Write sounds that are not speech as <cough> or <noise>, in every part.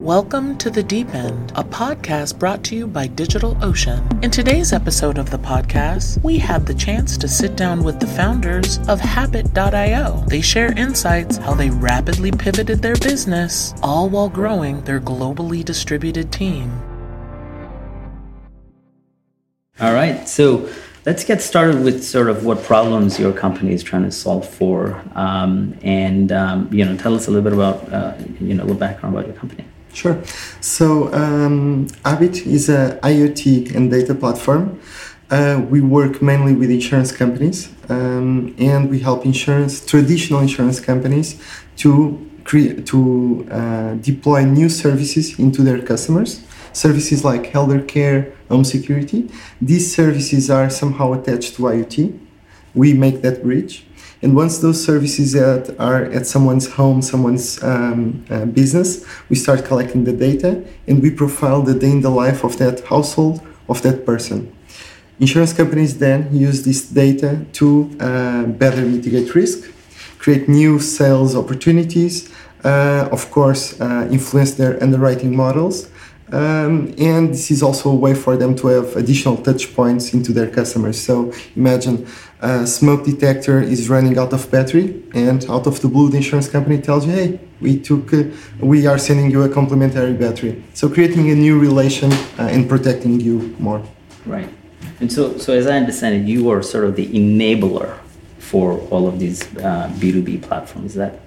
Welcome to The Deep End, a podcast brought to you by DigitalOcean. In today's episode of the podcast, we have the chance to sit down with the founders of Habit.io. They share insights how they rapidly pivoted their business, all while growing their globally distributed team. All right, so let's get started with sort of what problems your company is trying to solve for, um, and um, you know, tell us a little bit about uh, you know, little background about your company. Sure. So um, Habit is a IoT and data platform. Uh, we work mainly with insurance companies, um, and we help insurance traditional insurance companies to create to uh, deploy new services into their customers. Services like elder care, home security. These services are somehow attached to IoT. We make that bridge and once those services at, are at someone's home, someone's um, uh, business, we start collecting the data and we profile the day in the life of that household, of that person. Insurance companies then use this data to uh, better mitigate risk, create new sales opportunities, uh, of course, uh, influence their underwriting models, um, and this is also a way for them to have additional touch points into their customers. So imagine a smoke detector is running out of battery, and out of the blue, the insurance company tells you, "Hey, we took, uh, we are sending you a complimentary battery." So creating a new relation uh, and protecting you more. Right. And so, so as I understand it, you are sort of the enabler for all of these uh, B2B platforms. Is that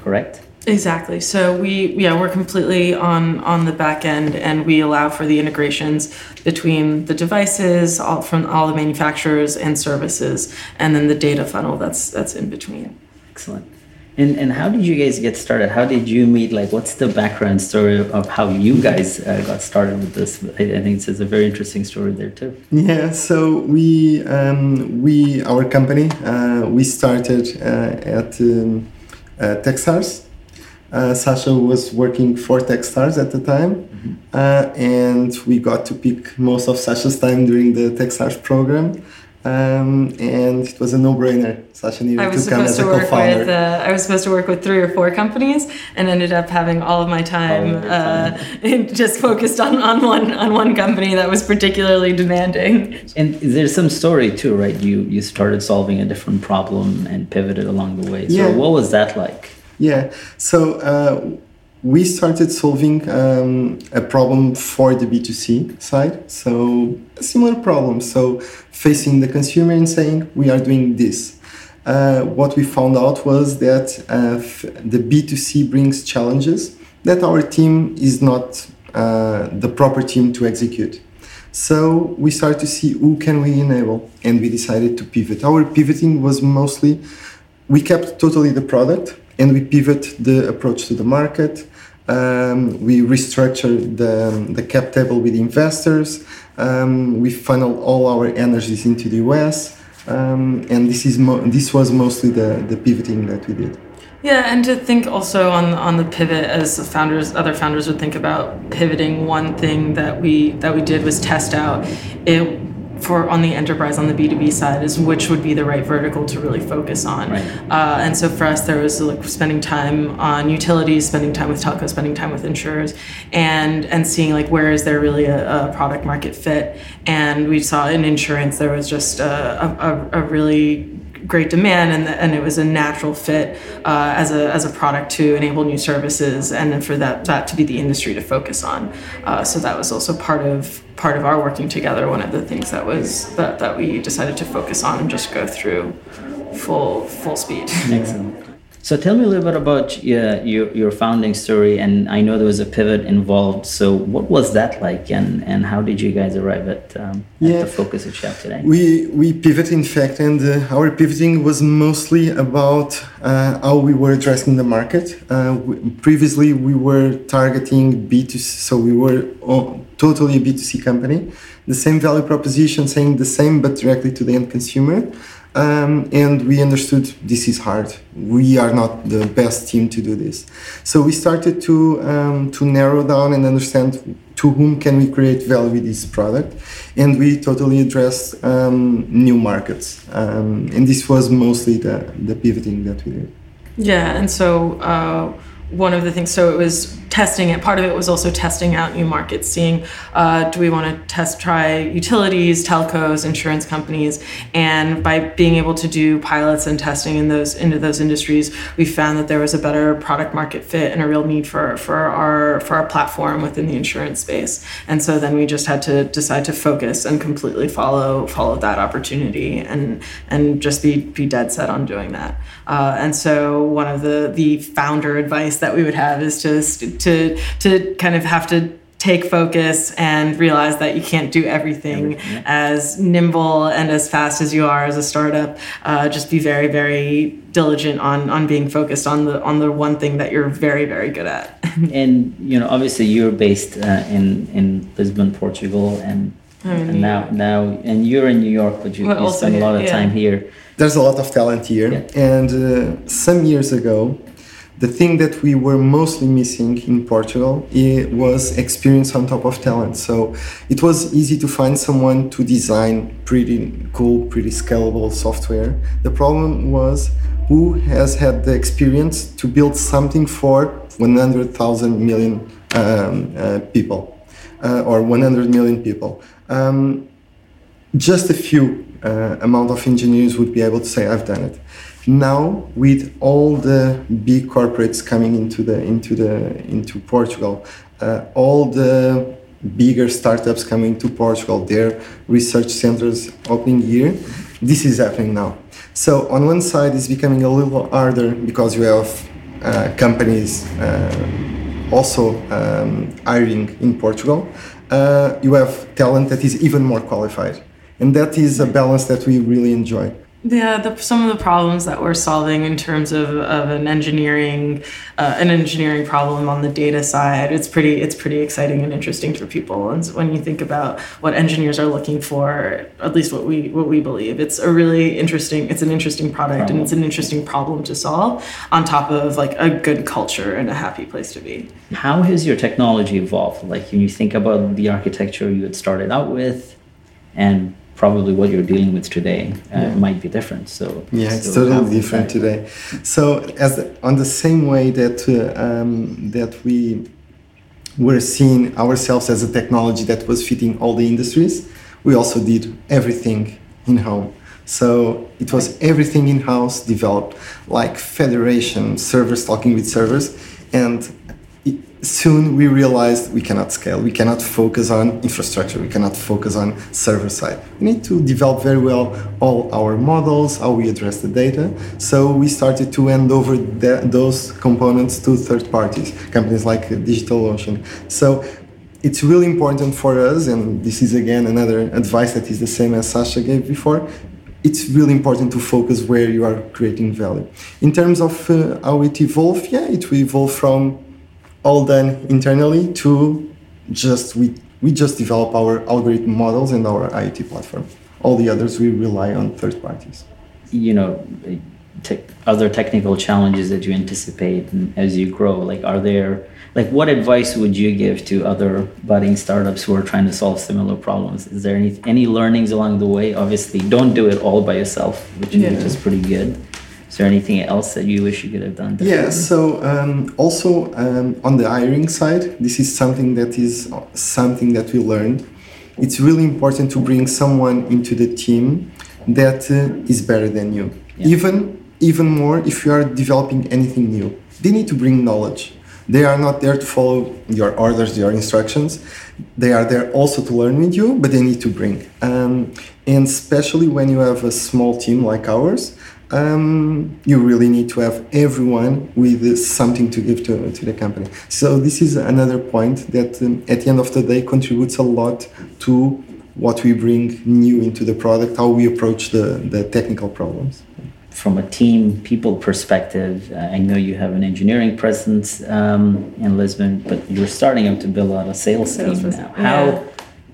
correct? Exactly. So we yeah we're completely on on the back end, and we allow for the integrations between the devices, all from all the manufacturers and services, and then the data funnel that's that's in between. Excellent. And and how did you guys get started? How did you meet? Like, what's the background story of how you guys uh, got started with this? I, I think it's, it's, a very interesting story there too. Yeah. So we um, we our company uh, we started uh, at um, uh, Techstars uh, Sasha was working for Techstars at the time, mm-hmm. uh, and we got to pick most of Sasha's time during the Techstars program. Um, and it was a no-brainer. Sasha needed to come as a co-founder. With, uh, I was supposed to work with three or four companies, and ended up having all of my time, of uh, time. <laughs> just focused on, on one on one company that was particularly demanding. And there's some story too, right? You you started solving a different problem and pivoted along the way. So yeah. what was that like? Yeah. So uh, we started solving um, a problem for the B2C side. So a similar problem. So facing the consumer and saying, we are doing this. Uh, what we found out was that uh, the B2C brings challenges that our team is not uh, the proper team to execute. So we started to see who can we enable, and we decided to pivot. Our pivoting was mostly we kept totally the product, and we pivot the approach to the market. Um, we restructure the, the cap table with investors. Um, we funnel all our energies into the US. Um, and this is this was mostly the, the pivoting that we did. Yeah, and to think also on on the pivot as founders, other founders would think about pivoting. One thing that we that we did was test out it for on the enterprise on the b2b side is which would be the right vertical to really focus on right. uh, and so for us there was like spending time on utilities spending time with telco spending time with insurers and and seeing like where is there really a, a product market fit and we saw in insurance there was just a, a, a really great demand and, and it was a natural fit uh, as, a, as a product to enable new services and then for that, that to be the industry to focus on. Uh, so that was also part of part of our working together. One of the things that was that, that we decided to focus on and just go through full full speed. So tell me a little bit about your, your, your founding story, and I know there was a pivot involved. So what was that like, and, and how did you guys arrive at, um, at the focus that you have today? We we pivot in fact, and uh, our pivoting was mostly about uh, how we were addressing the market. Uh, we, previously, we were targeting B two, so we were totally a B two C company. The same value proposition, saying the same but directly to the end consumer. Um, and we understood this is hard. We are not the best team to do this. So we started to um, to narrow down and understand to whom can we create value with this product, and we totally addressed um, new markets. Um, and this was mostly the the pivoting that we did. Yeah, and so. Uh, one of the things so it was testing it part of it was also testing out new markets seeing uh, do we want to test try utilities telcos insurance companies? And by being able to do pilots and testing in those into those industries we found that there was a better product market fit and a real need for for our for our platform within the insurance space. And so then we just had to decide to focus and completely follow follow that opportunity and and just be be dead set on doing that. Uh, and so one of the the founder advice that we would have is just to to kind of have to take focus and realize that you can't do everything as nimble and as fast as you are as a startup. Uh, just be very, very diligent on on being focused on the on the one thing that you're very, very good at. <laughs> and you know, obviously, you're based uh, in in Lisbon, Portugal, and, and now now and you're in New York, but you, you spend a lot of yeah. time here. There's a lot of talent here, yeah. and uh, some years ago the thing that we were mostly missing in Portugal was experience on top of talent. So it was easy to find someone to design pretty cool, pretty scalable software. The problem was who has had the experience to build something for 100,000 million um, uh, people uh, or 100 million people. Um, just a few uh, amount of engineers would be able to say, I've done it now with all the big corporates coming into the into the into Portugal, uh, all the bigger startups coming to Portugal, their research centers opening here, this is happening now. So on one side, it's becoming a little harder because you have uh, companies uh, also um, hiring in Portugal. Uh, you have talent that is even more qualified, and that is a balance that we really enjoy. Yeah, the, some of the problems that we're solving in terms of, of an engineering uh, an engineering problem on the data side, it's pretty it's pretty exciting and interesting for people. And when you think about what engineers are looking for, at least what we what we believe, it's a really interesting it's an interesting product and it's an interesting problem to solve on top of like a good culture and a happy place to be. How has your technology evolved? Like when you think about the architecture you had started out with, and probably what you're dealing with today uh, yeah. might be different. So yeah, it's so totally different today. So as on the same way that uh, um, that we were seeing ourselves as a technology that was fitting all the industries, we also did everything in home. So it was everything in house developed, like federation servers talking with servers, and soon we realized we cannot scale we cannot focus on infrastructure we cannot focus on server side. We need to develop very well all our models how we address the data. So we started to hand over the, those components to third parties companies like digitalocean. So it's really important for us and this is again another advice that is the same as sasha gave before. It's really important to focus where you are creating value. In terms of uh, how it evolved, yeah, it will evolve from all done internally to just we we just develop our algorithm models and our IoT platform. All the others we rely on third parties. You know, te- other technical challenges that you anticipate as you grow. Like, are there like what advice would you give to other budding startups who are trying to solve similar problems? Is there any any learnings along the way? Obviously, don't do it all by yourself, which, yeah. which is pretty good. Is there anything else that you wish you could have done? Yeah, so um, also um, on the hiring side, this is something that is something that we learned. It's really important to bring someone into the team that uh, is better than you. Yeah. Even even more if you are developing anything new. They need to bring knowledge. They are not there to follow your orders, your instructions. They are there also to learn with you, but they need to bring. Um, and especially when you have a small team like ours, um, you really need to have everyone with something to give to, to the company. So this is another point that um, at the end of the day contributes a lot to what we bring new into the product, how we approach the, the technical problems. From a team people perspective, uh, I know you have an engineering presence um, in Lisbon, but you're starting up to build out a sales, sales team now. How, yeah.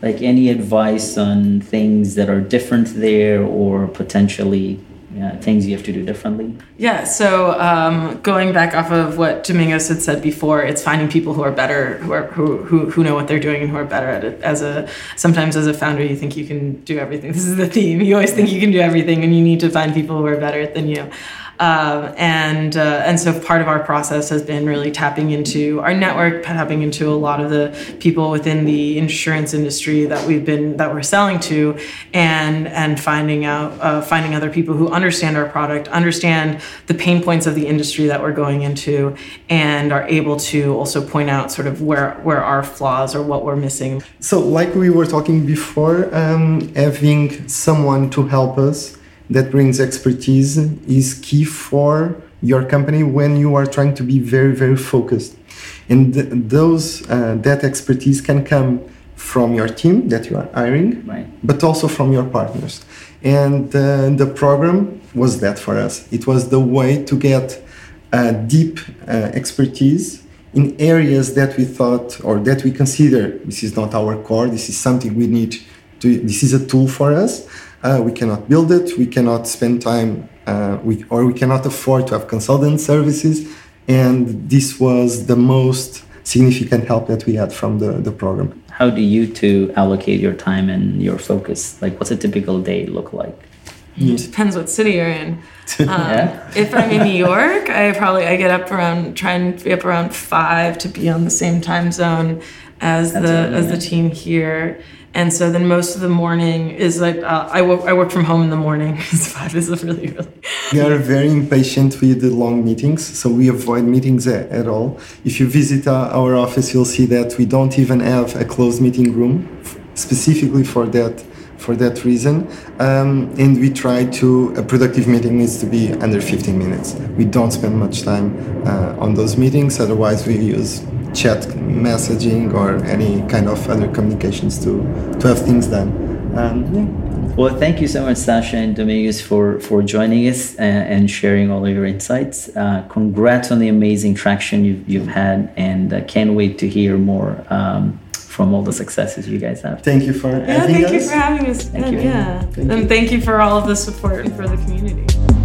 like, any advice on things that are different there or potentially yeah, things you have to do differently? Yeah, so um, going back off of what Domingos had said before, it's finding people who are better, who are who, who, who know what they're doing and who are better at it. As a sometimes as a founder, you think you can do everything. This is the theme. You always think you can do everything, and you need to find people who are better than you. Uh, and uh, and so part of our process has been really tapping into our network, tapping into a lot of the people within the insurance industry that we've been that we're selling to, and and finding out uh, finding other people who understand our product, understand the pain points of the industry that we're going into, and are able to also point out sort of where where our flaws or what we're missing. So, like we were talking before, um, having someone to help us that brings expertise is key for your company when you are trying to be very very focused. And th- those uh, that expertise can come from your team that you are hiring right. but also from your partners. And uh, the program was that for us. It was the way to get uh, deep uh, expertise in areas that we thought or that we consider this is not our core. This is something we need to this is a tool for us uh, we cannot build it, we cannot spend time, uh, we, or we cannot afford to have consultant services. And this was the most significant help that we had from the, the program. How do you two allocate your time and your focus? Like, what's a typical day look like? It depends what city you're in. <laughs> Um, yeah. if I'm in New York, I probably I get up around try and be up around five to be on the same time zone as That's the as the team here and so then most of the morning is like uh, I, work, I work from home in the morning <laughs> because five is really really we are very impatient with the long meetings so we avoid meetings at, at all. If you visit our, our office you'll see that we don't even have a closed meeting room specifically for that for that reason. Um, and we try to a productive meeting needs to be under 15 minutes. We don't spend much time uh, on those meetings otherwise we use chat messaging or any kind of other communications to to have things done. Um, yeah. Well, thank you so much, Sasha and Domingos, for for joining us and, uh, and sharing all of your insights. Uh, congrats on the amazing traction you've you've had, and uh, can't wait to hear more. Um, from all the successes you guys have. Thank you for yeah, having thank us. you for having us. Thank you. Yeah, thank and you. thank you for all of the support and for the community.